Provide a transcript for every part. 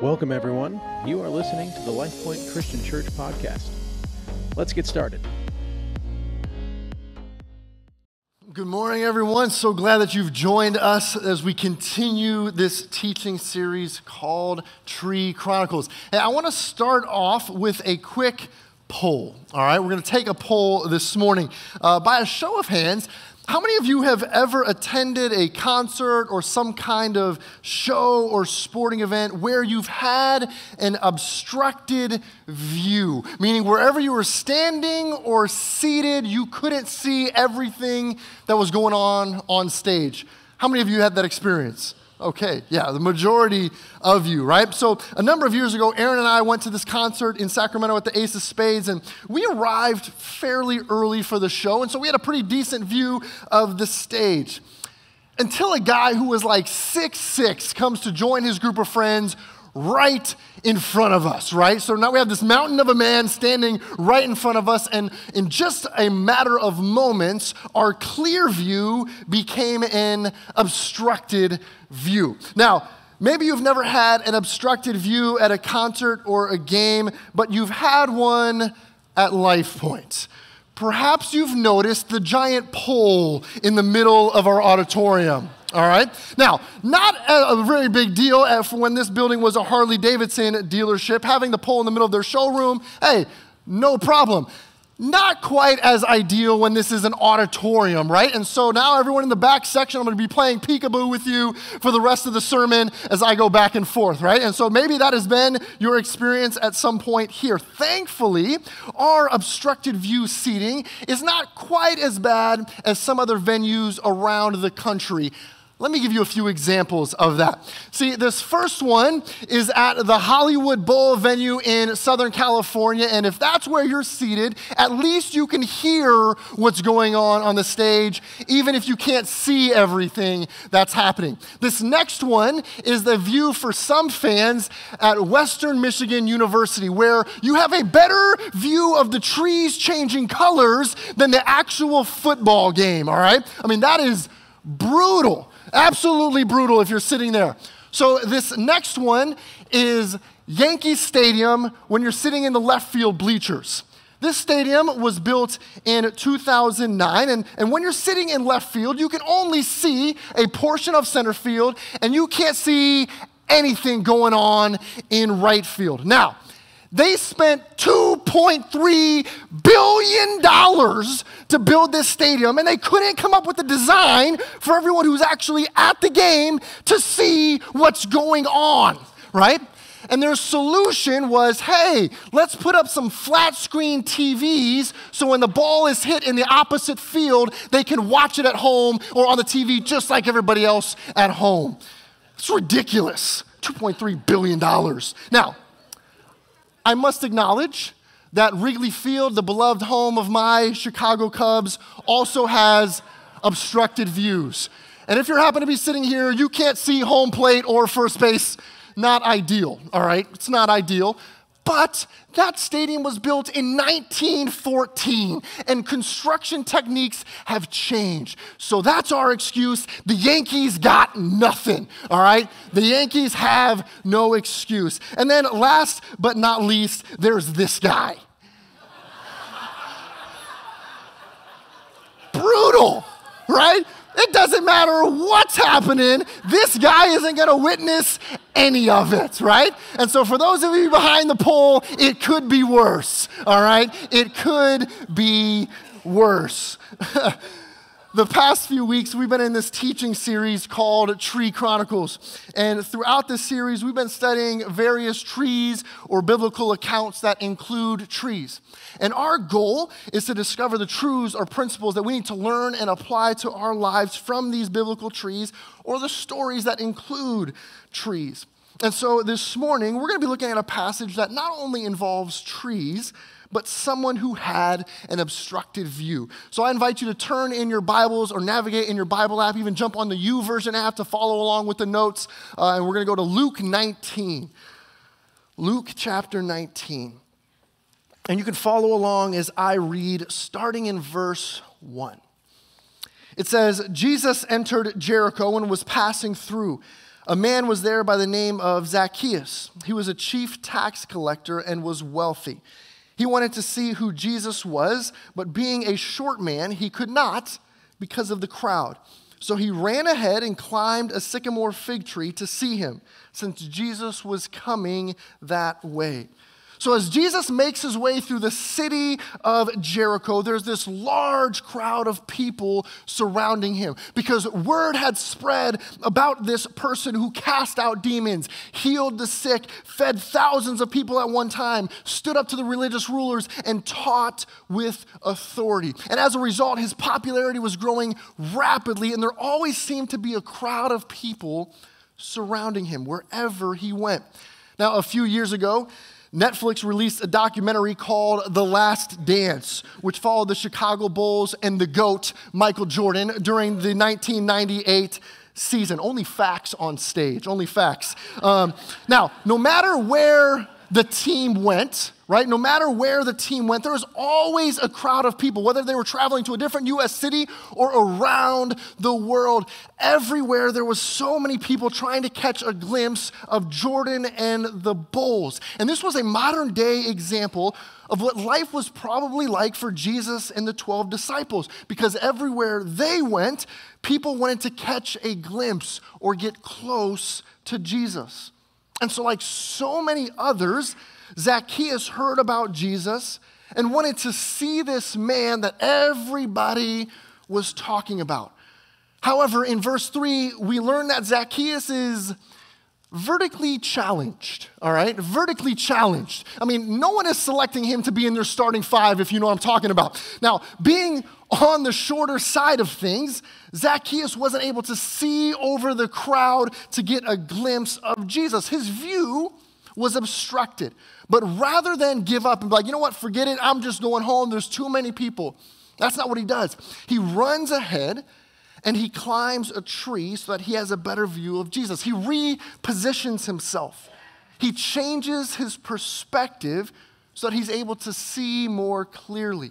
Welcome, everyone. You are listening to the LifePoint Christian Church podcast. Let's get started. Good morning, everyone. So glad that you've joined us as we continue this teaching series called Tree Chronicles. Hey, I want to start off with a quick poll. All right, we're going to take a poll this morning. Uh, by a show of hands, how many of you have ever attended a concert or some kind of show or sporting event where you've had an obstructed view? Meaning, wherever you were standing or seated, you couldn't see everything that was going on on stage. How many of you had that experience? Okay, yeah, the majority of you, right? So, a number of years ago, Aaron and I went to this concert in Sacramento at the Ace of Spades, and we arrived fairly early for the show, and so we had a pretty decent view of the stage. Until a guy who was like six six comes to join his group of friends right in front of us, right? So now we have this mountain of a man standing right in front of us, and in just a matter of moments, our clear view became an obstructed view. Now, maybe you've never had an obstructed view at a concert or a game, but you've had one at Life Point. Perhaps you've noticed the giant pole in the middle of our auditorium. All right? Now, not a, very big deal for when this building was a Harley Davidson dealership. Having the pole in the middle of their showroom, hey, no problem. Not quite as ideal when this is an auditorium, right? And so now, everyone in the back section, I'm going to be playing peekaboo with you for the rest of the sermon as I go back and forth, right? And so maybe that has been your experience at some point here. Thankfully, our obstructed view seating is not quite as bad as some other venues around the country. Let me give you a few examples of that. See, this first one is at the Hollywood Bowl venue in Southern California, and if that's where you're seated, at least you can hear what's going on on the stage, even if you can't see everything that's happening. This next one is the view for some fans at Western Michigan University, where you have a better view of the trees changing colors than the actual football game, all right? I mean, that is brutal. Absolutely brutal if you're sitting there. So, this next one is Yankee Stadium when you're sitting in the left field bleachers. This stadium was built in 2009, and, and when you're sitting in left field, you can only see a portion of center field, and you can't see anything going on in right field. Now, they spent $2.3 billion to build this stadium, and they couldn't come up with a design for everyone who's actually at the game to see what's going on, right? And their solution was hey, let's put up some flat screen TVs so when the ball is hit in the opposite field, they can watch it at home or on the TV just like everybody else at home. It's ridiculous. $2.3 billion. Now, I must acknowledge that Wrigley Field, the beloved home of my Chicago Cubs, also has obstructed views. And if you happen to be sitting here, you can't see home plate or first base. Not ideal, all right? It's not ideal. But that stadium was built in 1914 and construction techniques have changed. So that's our excuse. The Yankees got nothing, all right? The Yankees have no excuse. And then last but not least, there's this guy. Brutal, right? It doesn't matter what's happening, this guy isn't gonna witness any of it, right? And so, for those of you behind the pole, it could be worse, all right? It could be worse. the past few weeks, we've been in this teaching series called Tree Chronicles. And throughout this series, we've been studying various trees or biblical accounts that include trees. And our goal is to discover the truths or principles that we need to learn and apply to our lives from these biblical trees or the stories that include trees. And so this morning, we're going to be looking at a passage that not only involves trees, but someone who had an obstructed view. So I invite you to turn in your Bibles or navigate in your Bible app, even jump on the U YouVersion app to follow along with the notes. Uh, and we're going to go to Luke 19. Luke chapter 19. And you can follow along as I read, starting in verse 1. It says, Jesus entered Jericho and was passing through. a man was there by the name of Zacchaeus. He was a chief tax collector and was wealthy. He wanted to see who Jesus was, but being a short man, he could not because of the crowd. So he ran ahead and climbed a sycamore fig tree to see him, since Jesus was coming that way. So, as Jesus makes his way through the city of Jericho, there's this large crowd of people surrounding him because word had spread about this person who cast out demons, healed the sick, fed thousands of people at one time, stood up to the religious rulers, and taught with authority. And as a result, his popularity was growing rapidly, and there always seemed to be a crowd of people surrounding him wherever he went. Now, a few years ago, Netflix released a documentary called The Last Dance, which followed the Chicago Bulls and the GOAT, Michael Jordan, during the 1998 season. Only facts on stage, only facts. Um, now, no matter where the team went, right? No matter where the team went, there was always a crowd of people, whether they were traveling to a different US city or around the world. Everywhere there was so many people trying to catch a glimpse of Jordan and the Bulls. And this was a modern day example of what life was probably like for Jesus and the 12 disciples because everywhere they went, people wanted to catch a glimpse or get close to Jesus. And so, like so many others, Zacchaeus heard about Jesus and wanted to see this man that everybody was talking about. However, in verse 3, we learn that Zacchaeus is vertically challenged, all right? Vertically challenged. I mean, no one is selecting him to be in their starting five, if you know what I'm talking about. Now, being on the shorter side of things, Zacchaeus wasn't able to see over the crowd to get a glimpse of Jesus. His view was obstructed. But rather than give up and be like, you know what, forget it, I'm just going home, there's too many people. That's not what he does. He runs ahead and he climbs a tree so that he has a better view of Jesus. He repositions himself, he changes his perspective so that he's able to see more clearly.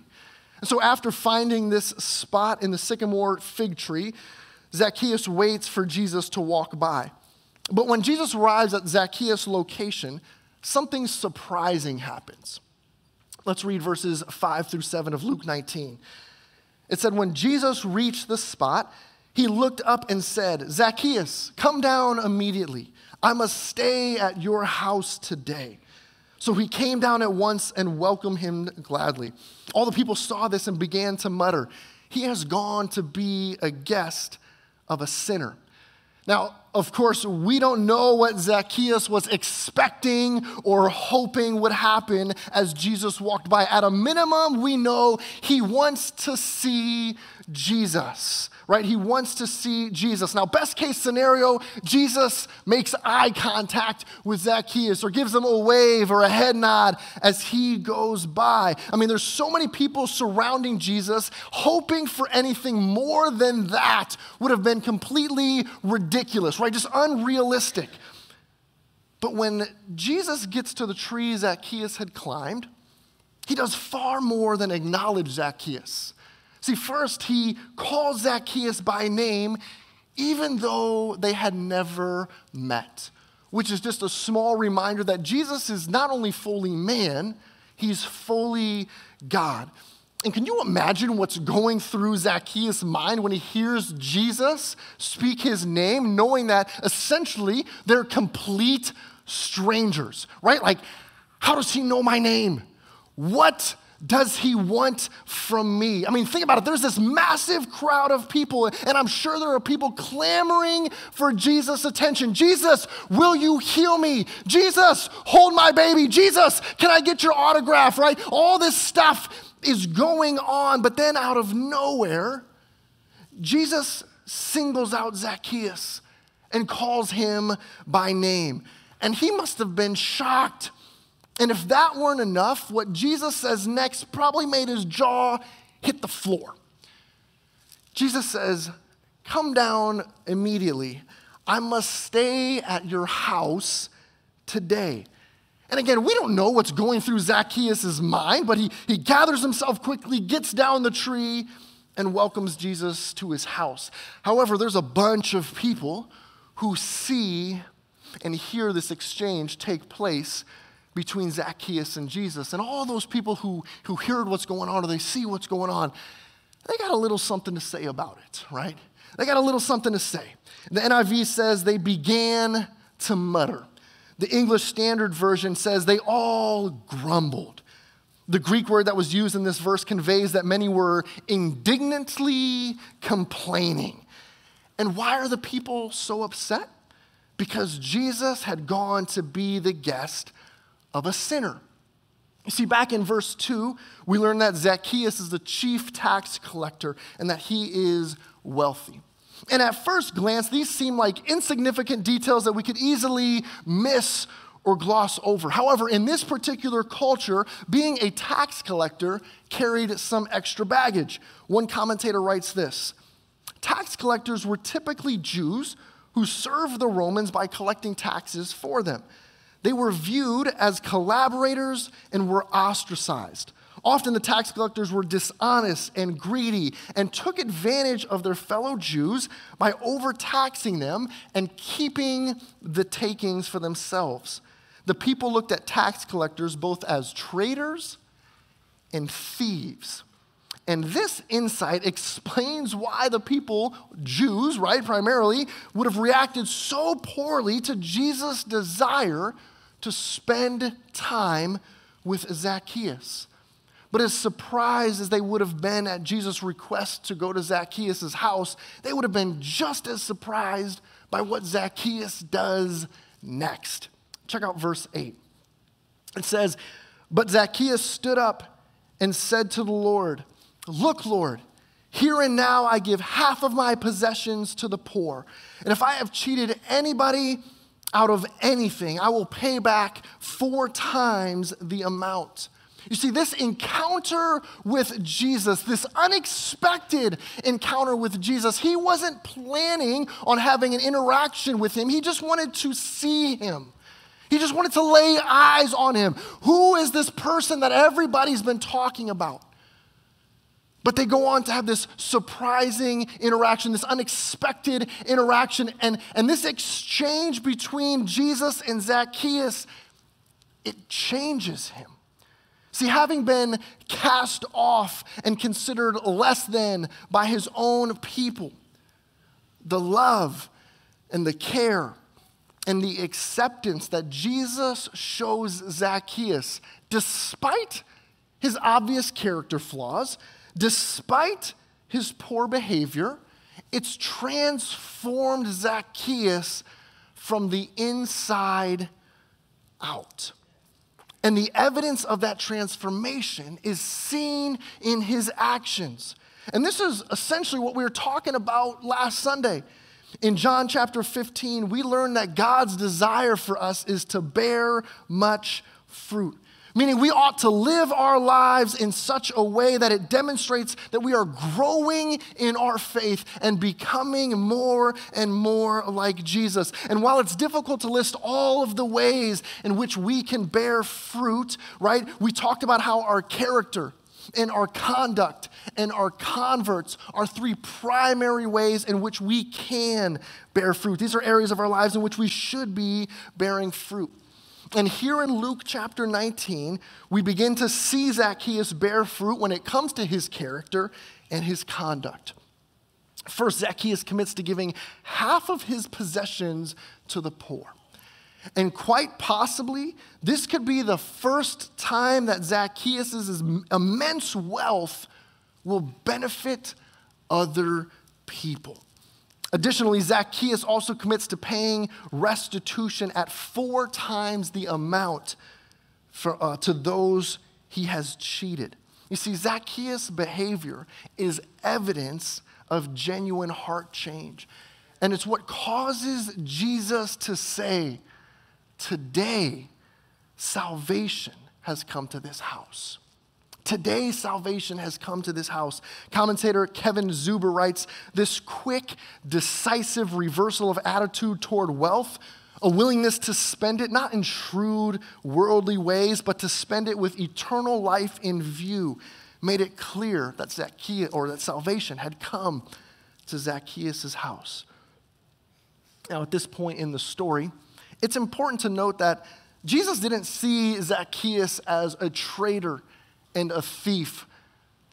And so, after finding this spot in the sycamore fig tree, Zacchaeus waits for Jesus to walk by. But when Jesus arrives at Zacchaeus' location, something surprising happens. Let's read verses 5 through 7 of Luke 19. It said, When Jesus reached the spot, he looked up and said, Zacchaeus, come down immediately. I must stay at your house today. So he came down at once and welcomed him gladly. All the people saw this and began to mutter, He has gone to be a guest of a sinner. Now, of course, we don't know what Zacchaeus was expecting or hoping would happen as Jesus walked by. At a minimum, we know he wants to see Jesus right? He wants to see Jesus. Now, best case scenario, Jesus makes eye contact with Zacchaeus or gives him a wave or a head nod as he goes by. I mean, there's so many people surrounding Jesus, hoping for anything more than that would have been completely ridiculous, right? Just unrealistic. But when Jesus gets to the tree Zacchaeus had climbed, he does far more than acknowledge Zacchaeus. See, first, he calls Zacchaeus by name, even though they had never met, which is just a small reminder that Jesus is not only fully man, he's fully God. And can you imagine what's going through Zacchaeus' mind when he hears Jesus speak his name, knowing that essentially they're complete strangers, right? Like, how does he know my name? What does he want from me? I mean, think about it. There's this massive crowd of people, and I'm sure there are people clamoring for Jesus' attention. Jesus, will you heal me? Jesus, hold my baby. Jesus, can I get your autograph, right? All this stuff is going on, but then out of nowhere, Jesus singles out Zacchaeus and calls him by name. And he must have been shocked and if that weren't enough, what Jesus says next probably made his jaw hit the floor. Jesus says, Come down immediately. I must stay at your house today. And again, we don't know what's going through Zacchaeus' mind, but he, he gathers himself quickly, gets down the tree, and welcomes Jesus to his house. However, there's a bunch of people who see and hear this exchange take place between Zacchaeus and Jesus. And all those people who, who heard what's going on or they see what's going on, they got a little something to say about it, right? They got a little something to say. The NIV says they began to mutter. The English Standard Version says they all grumbled. The Greek word that was used in this verse conveys that many were indignantly complaining. And why are the people so upset? Because Jesus had gone to be the guest of a sinner. You see, back in verse 2, we learn that Zacchaeus is the chief tax collector and that he is wealthy. And at first glance, these seem like insignificant details that we could easily miss or gloss over. However, in this particular culture, being a tax collector carried some extra baggage. One commentator writes this Tax collectors were typically Jews who served the Romans by collecting taxes for them. They were viewed as collaborators and were ostracized. Often the tax collectors were dishonest and greedy and took advantage of their fellow Jews by overtaxing them and keeping the takings for themselves. The people looked at tax collectors both as traitors and thieves. And this insight explains why the people, Jews, right, primarily, would have reacted so poorly to Jesus' desire to spend time with Zacchaeus. But as surprised as they would have been at Jesus' request to go to Zacchaeus' house, they would have been just as surprised by what Zacchaeus does next. Check out verse 8. It says, But Zacchaeus stood up and said to the Lord, Look, Lord, here and now I give half of my possessions to the poor. And if I have cheated anybody out of anything, I will pay back four times the amount. You see, this encounter with Jesus, this unexpected encounter with Jesus, he wasn't planning on having an interaction with him. He just wanted to see him. He just wanted to lay eyes on him. Who is this person that everybody's been talking about? But they go on to have this surprising interaction, this unexpected interaction. And, and this exchange between Jesus and Zacchaeus, it changes him. See, having been cast off and considered less than by his own people, the love and the care and the acceptance that Jesus shows Zacchaeus, despite his obvious character flaws, despite his poor behavior, it's transformed Zacchaeus from the inside out. And the evidence of that transformation is seen in his actions. And this is essentially what we were talking about last Sunday. In John chapter 15, we learned that God's desire for us is to bear much fruit. Meaning, we ought to live our lives in such a way that it demonstrates that we are growing in our faith and becoming more and more like Jesus. And while it's difficult to list all of the ways in which we can bear fruit, right, we talked about how our character, and our conduct and our converts are three primary ways in which we can bear fruit. These are areas of our lives in which we should be bearing fruit. And here in Luke chapter 19, we begin to see Zacchaeus bear fruit when it comes to his character and his conduct. First, Zacchaeus commits to giving half of his possessions to the poor. And quite possibly, this could be the first time that Zacchaeus' immense wealth will benefit other people. Additionally, Zacchaeus also commits to paying restitution at four times the amount for, uh, to those he has cheated. You see, Zacchaeus' behavior is evidence of genuine heart change. And it's what causes Jesus to say, Today, salvation has come to this house. Today, salvation has come to this house. Commentator Kevin Zuber writes this quick, decisive reversal of attitude toward wealth, a willingness to spend it not in shrewd, worldly ways, but to spend it with eternal life in view, made it clear that Zacchaeus or that salvation had come to Zacchaeus' house. Now, at this point in the story, it's important to note that Jesus didn't see Zacchaeus as a traitor and a thief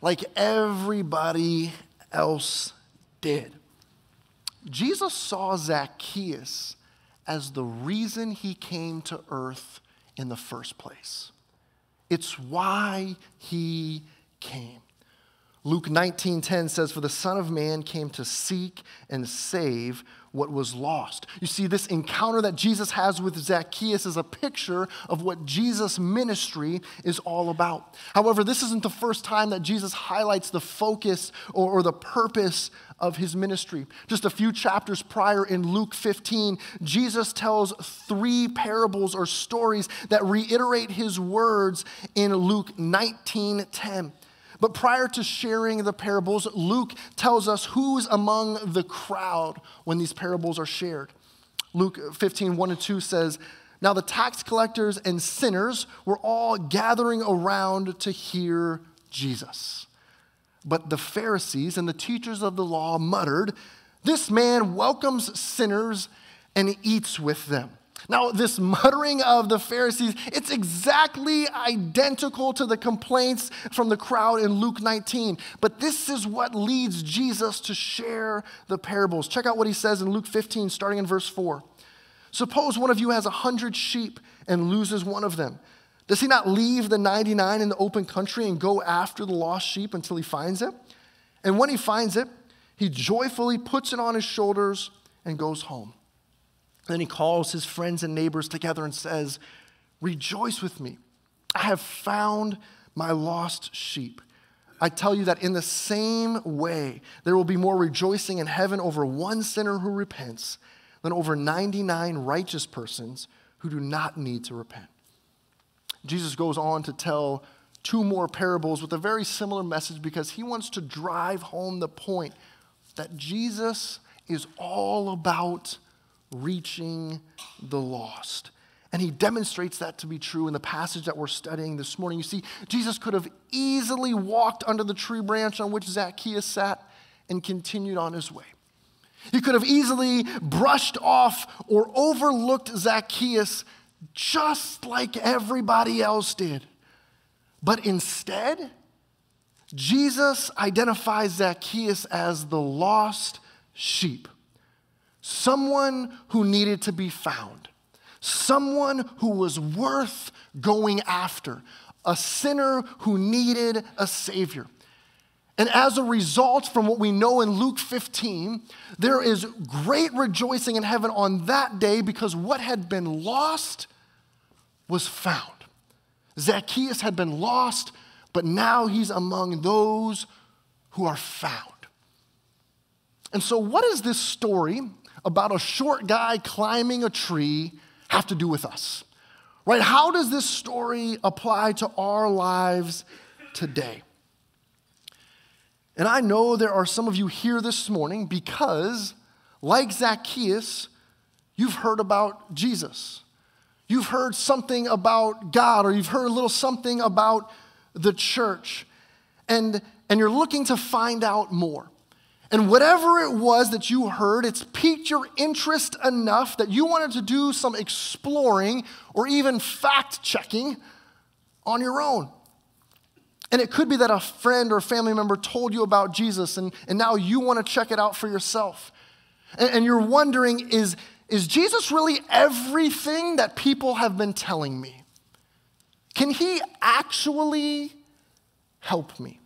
like everybody else did. Jesus saw Zacchaeus as the reason he came to earth in the first place. It's why he came. Luke 19:10 says for the son of man came to seek and save what was lost. You see this encounter that Jesus has with Zacchaeus is a picture of what Jesus ministry is all about. However, this isn't the first time that Jesus highlights the focus or, or the purpose of his ministry. Just a few chapters prior in Luke 15, Jesus tells three parables or stories that reiterate his words in Luke 19:10. But prior to sharing the parables, Luke tells us who's among the crowd when these parables are shared. Luke 15, 1 and 2 says, Now the tax collectors and sinners were all gathering around to hear Jesus. But the Pharisees and the teachers of the law muttered, This man welcomes sinners and eats with them. Now, this muttering of the Pharisees, it's exactly identical to the complaints from the crowd in Luke 19. But this is what leads Jesus to share the parables. Check out what he says in Luke 15, starting in verse 4. Suppose one of you has a hundred sheep and loses one of them. Does he not leave the 99 in the open country and go after the lost sheep until he finds it? And when he finds it, he joyfully puts it on his shoulders and goes home. Then he calls his friends and neighbors together and says, Rejoice with me. I have found my lost sheep. I tell you that in the same way, there will be more rejoicing in heaven over one sinner who repents than over 99 righteous persons who do not need to repent. Jesus goes on to tell two more parables with a very similar message because he wants to drive home the point that Jesus is all about reaching the lost. And he demonstrates that to be true in the passage that we're studying this morning. You see, Jesus could have easily walked under the tree branch on which Zacchaeus sat and continued on his way. He could have easily brushed off or overlooked Zacchaeus just like everybody else did. But instead, Jesus identifies Zacchaeus as the lost sheep someone who needed to be found, someone who was worth going after, a sinner who needed a Savior. And as a result, from what we know in Luke 15, there is great rejoicing in heaven on that day because what had been lost was found. Zacchaeus had been lost, but now he's among those who are found. And so, what is this story about a short guy climbing a tree have to do with us? Right? How does this story apply to our lives today? And I know there are some of you here this morning because, like Zacchaeus, you've heard about Jesus. You've heard something about God, or you've heard a little something about the church, and, and you're looking to find out more. And whatever it was that you heard, it's piqued your interest enough that you wanted to do some exploring or even fact checking on your own. And it could be that a friend or family member told you about Jesus, and, and now you want to check it out for yourself. And, and you're wondering is, is Jesus really everything that people have been telling me? Can he actually help me?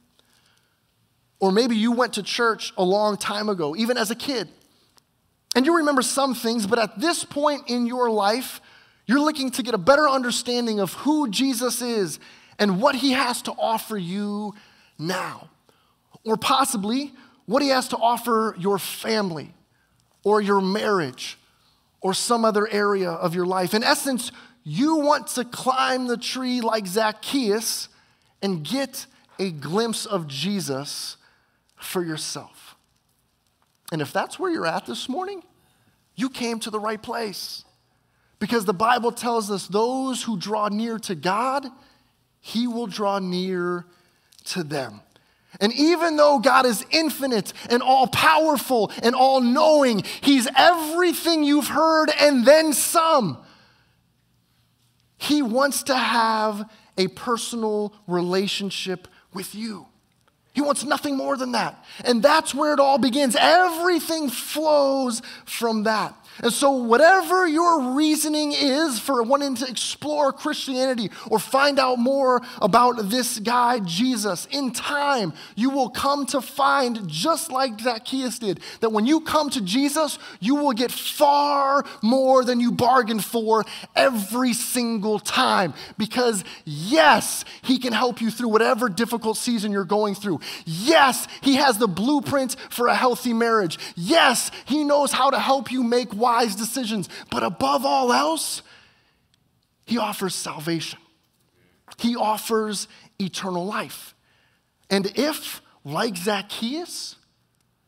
Or maybe you went to church a long time ago, even as a kid. And you remember some things, but at this point in your life, you're looking to get a better understanding of who Jesus is and what he has to offer you now. Or possibly what he has to offer your family or your marriage or some other area of your life. In essence, you want to climb the tree like Zacchaeus and get a glimpse of Jesus for yourself. And if that's where you're at this morning, you came to the right place. Because the Bible tells us those who draw near to God, He will draw near to them. And even though God is infinite and all powerful and all knowing, He's everything you've heard and then some. He wants to have a personal relationship with you. He wants nothing more than that. And that's where it all begins. Everything flows from that. And so, whatever your reasoning is for wanting to explore Christianity or find out more about this guy, Jesus, in time, you will come to find, just like Zacchaeus did, that when you come to Jesus, you will get far more than you bargained for every single time. Because, yes, he can help you through whatever difficult season you're going through. Yes, he has the blueprint for a healthy marriage. Yes, he knows how to help you make wise decisions. But above all else, he offers salvation, he offers eternal life. And if, like Zacchaeus,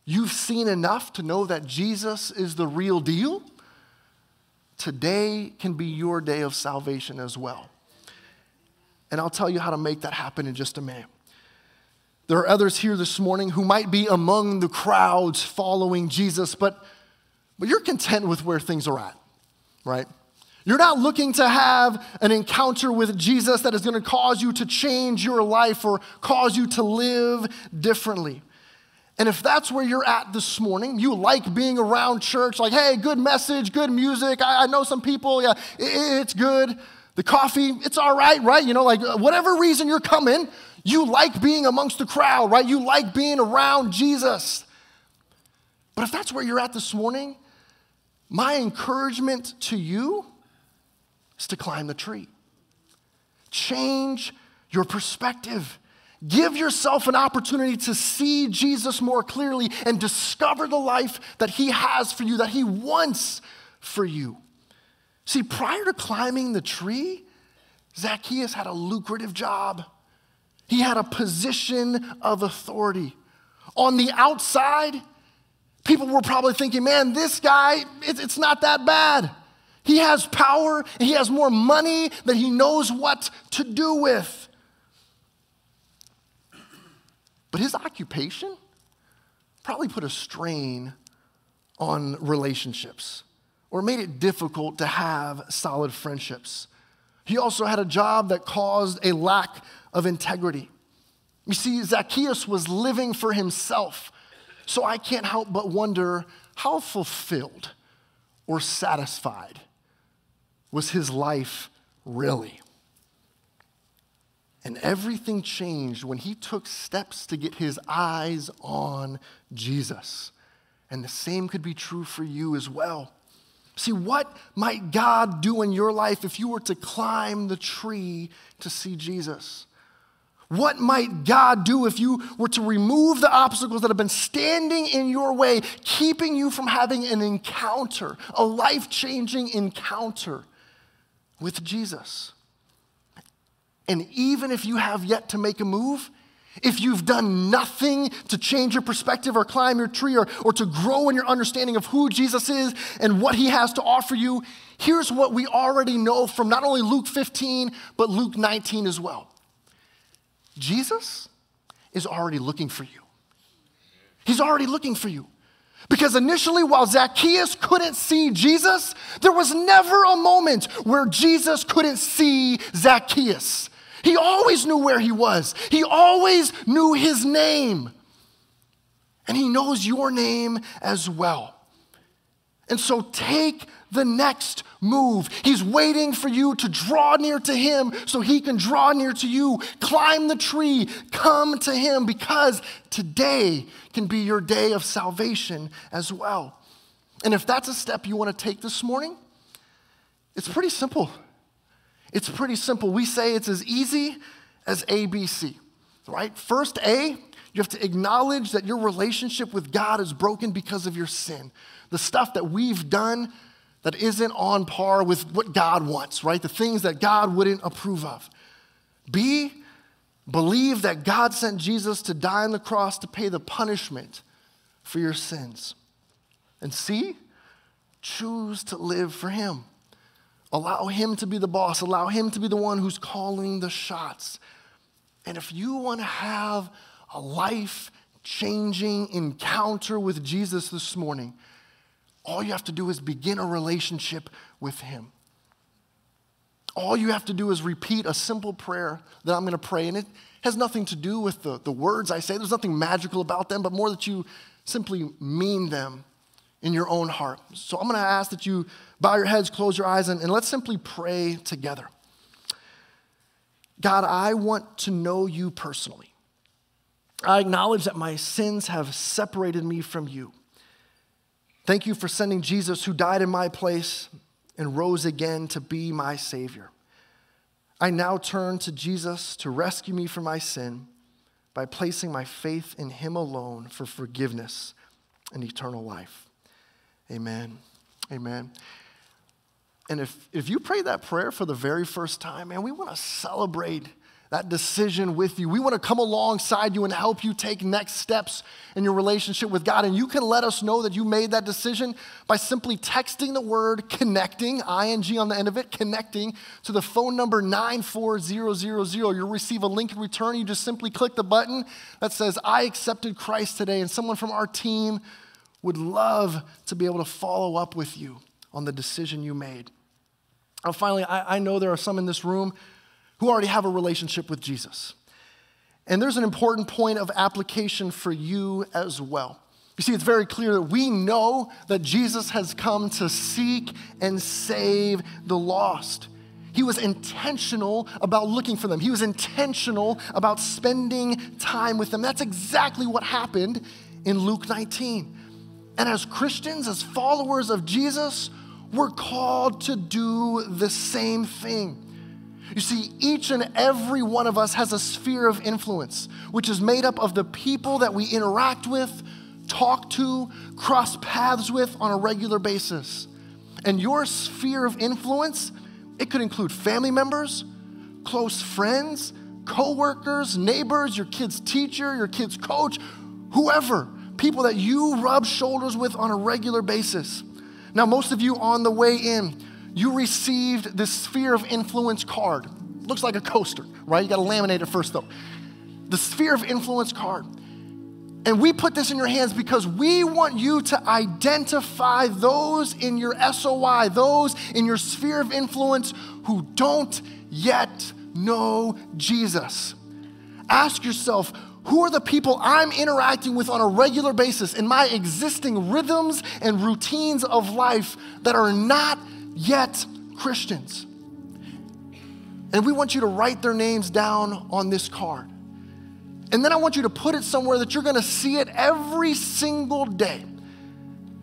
you've seen enough to know that Jesus is the real deal, today can be your day of salvation as well. And I'll tell you how to make that happen in just a minute. There are others here this morning who might be among the crowds following Jesus, but but you're content with where things are at, right? You're not looking to have an encounter with Jesus that is going to cause you to change your life or cause you to live differently. And if that's where you're at this morning, you like being around church, like, hey, good message, good music. I, I know some people, yeah, it, it's good. The coffee, it's all right, right? You know, like whatever reason you're coming, you like being amongst the crowd, right? You like being around Jesus. But if that's where you're at this morning, my encouragement to you is to climb the tree. Change your perspective. Give yourself an opportunity to see Jesus more clearly and discover the life that He has for you, that He wants for you. See, prior to climbing the tree, Zacchaeus had a lucrative job. He had a position of authority. On the outside, People were probably thinking, man, this guy, it's not that bad. He has power, he has more money than he knows what to do with. But his occupation probably put a strain on relationships or made it difficult to have solid friendships. He also had a job that caused a lack of integrity. You see, Zacchaeus was living for himself so I can't help but wonder how fulfilled or satisfied was his life really? And everything changed when he took steps to get his eyes on Jesus. And the same could be true for you as well. See, what might God do in your life if you were to climb the tree to see Jesus? What might God do if you were to remove the obstacles that have been standing in your way, keeping you from having an encounter, a life changing encounter with Jesus? And even if you have yet to make a move, if you've done nothing to change your perspective or climb your tree or, or to grow in your understanding of who Jesus is and what he has to offer you, here's what we already know from not only Luke 15, but Luke 19 as well. Jesus is already looking for you. He's already looking for you. Because initially, while Zacchaeus couldn't see Jesus, there was never a moment where Jesus couldn't see Zacchaeus. He always knew where he was, he always knew his name. And he knows your name as well. And so take the next move. He's waiting for you to draw near to him so he can draw near to you. Climb the tree, come to him because today can be your day of salvation as well. And if that's a step you want to take this morning, it's pretty simple. It's pretty simple. We say it's as easy as ABC, right? First, A, you have to acknowledge that your relationship with God is broken because of your sin the stuff that we've done that isn't on par with what God wants, right? The things that God wouldn't approve of. B, believe that God sent Jesus to die on the cross to pay the punishment for your sins. And C, choose to live for Him. Allow Him to be the boss, allow Him to be the one who's calling the shots. And if you want to have a life changing encounter with Jesus this morning, all you have to do is begin a relationship with Him. All you have to do is repeat a simple prayer that I'm going to pray, and it has nothing to do with the, the words I say. There's nothing magical about them, but more that you simply mean them in your own heart. So I'm going to ask that you bow your heads, close your eyes, and, and let's simply pray together. God, I want to know you personally. I acknowledge that my sins have separated me from you. Thank you for sending Jesus, who died in my place and rose again to be my Savior. I now turn to Jesus to rescue me from my sin by placing my faith in Him alone for forgiveness and eternal life. Amen. Amen. And if, if you pray that prayer for the very first time, man, we want to celebrate that decision with you. We want to come alongside you and help you take next steps in your relationship with God. And you can let us know that you made that decision by simply texting the word connecting, ing on the end of it, connecting to the phone number 94000. You'll receive a link in return. You just simply click the button that says, I accepted Christ today. And someone from our team would love to be able to follow up with you on the decision you made. And finally, I, I know there are some in this room who already have a relationship with Jesus. And there's an important point of application for you as well. You see, it's very clear that we know that Jesus has come to seek and save the lost. He was intentional about looking for them. He was intentional about spending time with them. That's exactly what happened in Luke 19. And as Christians, as followers of Jesus, we're called to do the same thing. You see, each and every one of us has a sphere of influence, which is made up of the people that we interact with, talk to, cross paths with on a regular basis. And your sphere of influence, it could include family members, close friends, coworkers, neighbors, your kid's teacher, your kid's coach, whoever, people that you rub shoulders with on a regular basis. Now, most of you on the way in, you received this sphere of influence card. Looks like a coaster, right? You got to laminate it first, though. The sphere of influence card. And we put this in your hands because we want you to identify those in your SOI, those in your sphere of influence who don't yet know Jesus. Ask yourself, who are the people I'm interacting with on a regular basis in my existing rhythms and routines of life that are not yet Christians. And we want you to write their names down on this card. And then I want you to put it somewhere that you're going to see it every single day.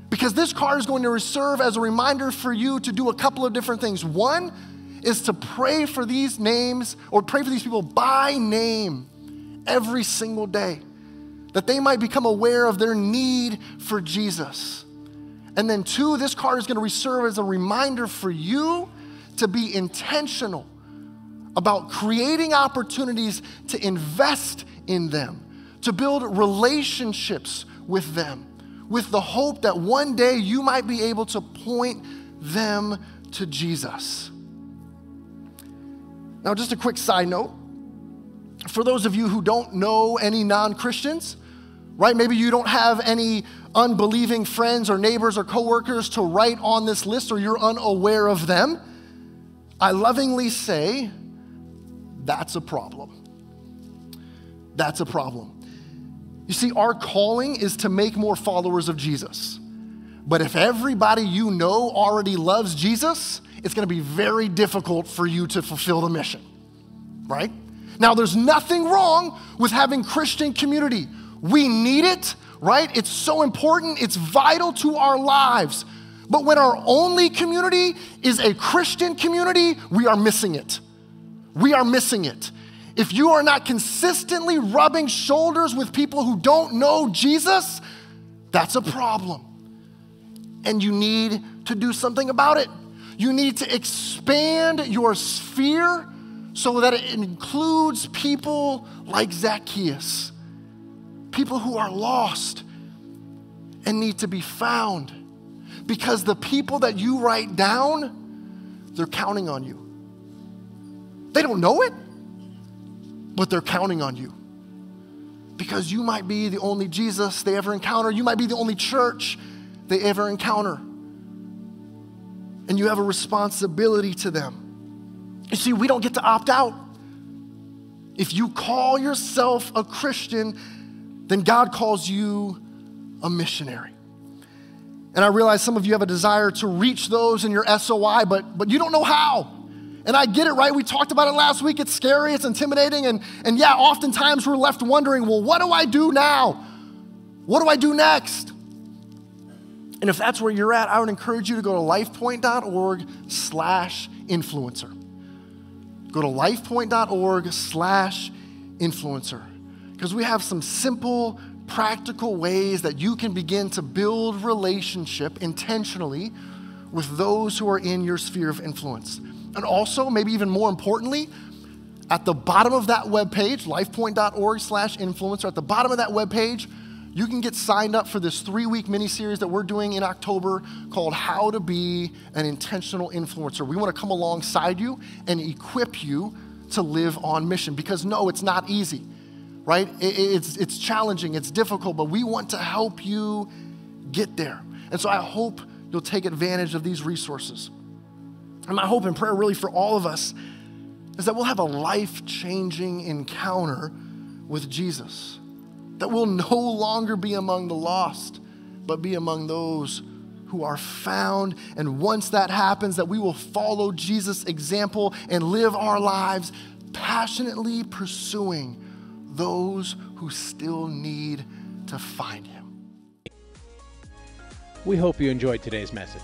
Because this card is going to serve as a reminder for you to do a couple of different things. One is to pray for these names or pray for these people by name every single day, that they might become aware of their need for Jesus. And then, two, this card is going to serve as a reminder for you to be intentional about creating opportunities to invest in them, to build relationships with them, with the hope that one day you might be able to point them to Jesus. Now, just a quick side note for those of you who don't know any non Christians, right? Maybe you don't have any unbelieving friends or neighbors or coworkers to write on this list or you're unaware of them. I lovingly say that's a problem. That's a problem. You see, our calling is to make more followers of Jesus. But if everybody you know already loves Jesus, it's going to be very difficult for you to fulfill the mission, right? Now, there's nothing wrong with having Christian community. We need it, right? It's so important, it's vital to our lives. But when our only community is a Christian community, we are missing it. We are missing it. If you are not consistently rubbing shoulders with people who don't know Jesus, that's a problem. And you need to do something about it. You need to expand your sphere so that it includes people like Zacchaeus people who are lost and need to be found. Because the people that you write down, they're counting on you. They don't know it, but they're counting on you. because you might be the only Jesus they ever encounter. You might be the only church they ever encounter. And you have a responsibility to them. You see, we don't get to opt out. If you call yourself a Christian, then God calls you a missionary. And I realize some of you have a desire to reach those in your SOI, but, but you don't know how. And I get it, right? We talked about it last week. It's scary, it's intimidating. And, and yeah, oftentimes we're left wondering, well, what do I do now? What do I do next? And if that's where you're at, I would encourage you to go to lifepoint.org slash influencer. Go to lifepoint.org slash influencer. Because we have some simple, practical ways that you can begin to build relationship intentionally with those who are in your sphere of influence. And also, maybe even more importantly, at the bottom of that webpage, lifepoint.org slash influencer, at the bottom of that webpage, you can get signed up for this three week mini series that we're doing in October called How to Be an Intentional Influencer. We want to come alongside you and equip you to live on mission because no, it's not easy, right? It's, it's challenging, it's difficult, but we want to help you get there. And so I hope you'll take advantage of these resources. And my hope and prayer, really, for all of us is that we'll have a life changing encounter with Jesus that we'll no longer be among the lost, but be among those who are found. And once that happens, that we will follow Jesus' example and live our lives passionately pursuing those who still need to find him. We hope you enjoyed today's message.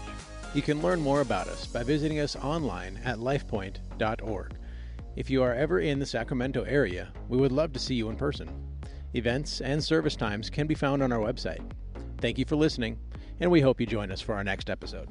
You can learn more about us by visiting us online at lifepoint.org. If you are ever in the Sacramento area, we would love to see you in person. Events and service times can be found on our website. Thank you for listening, and we hope you join us for our next episode.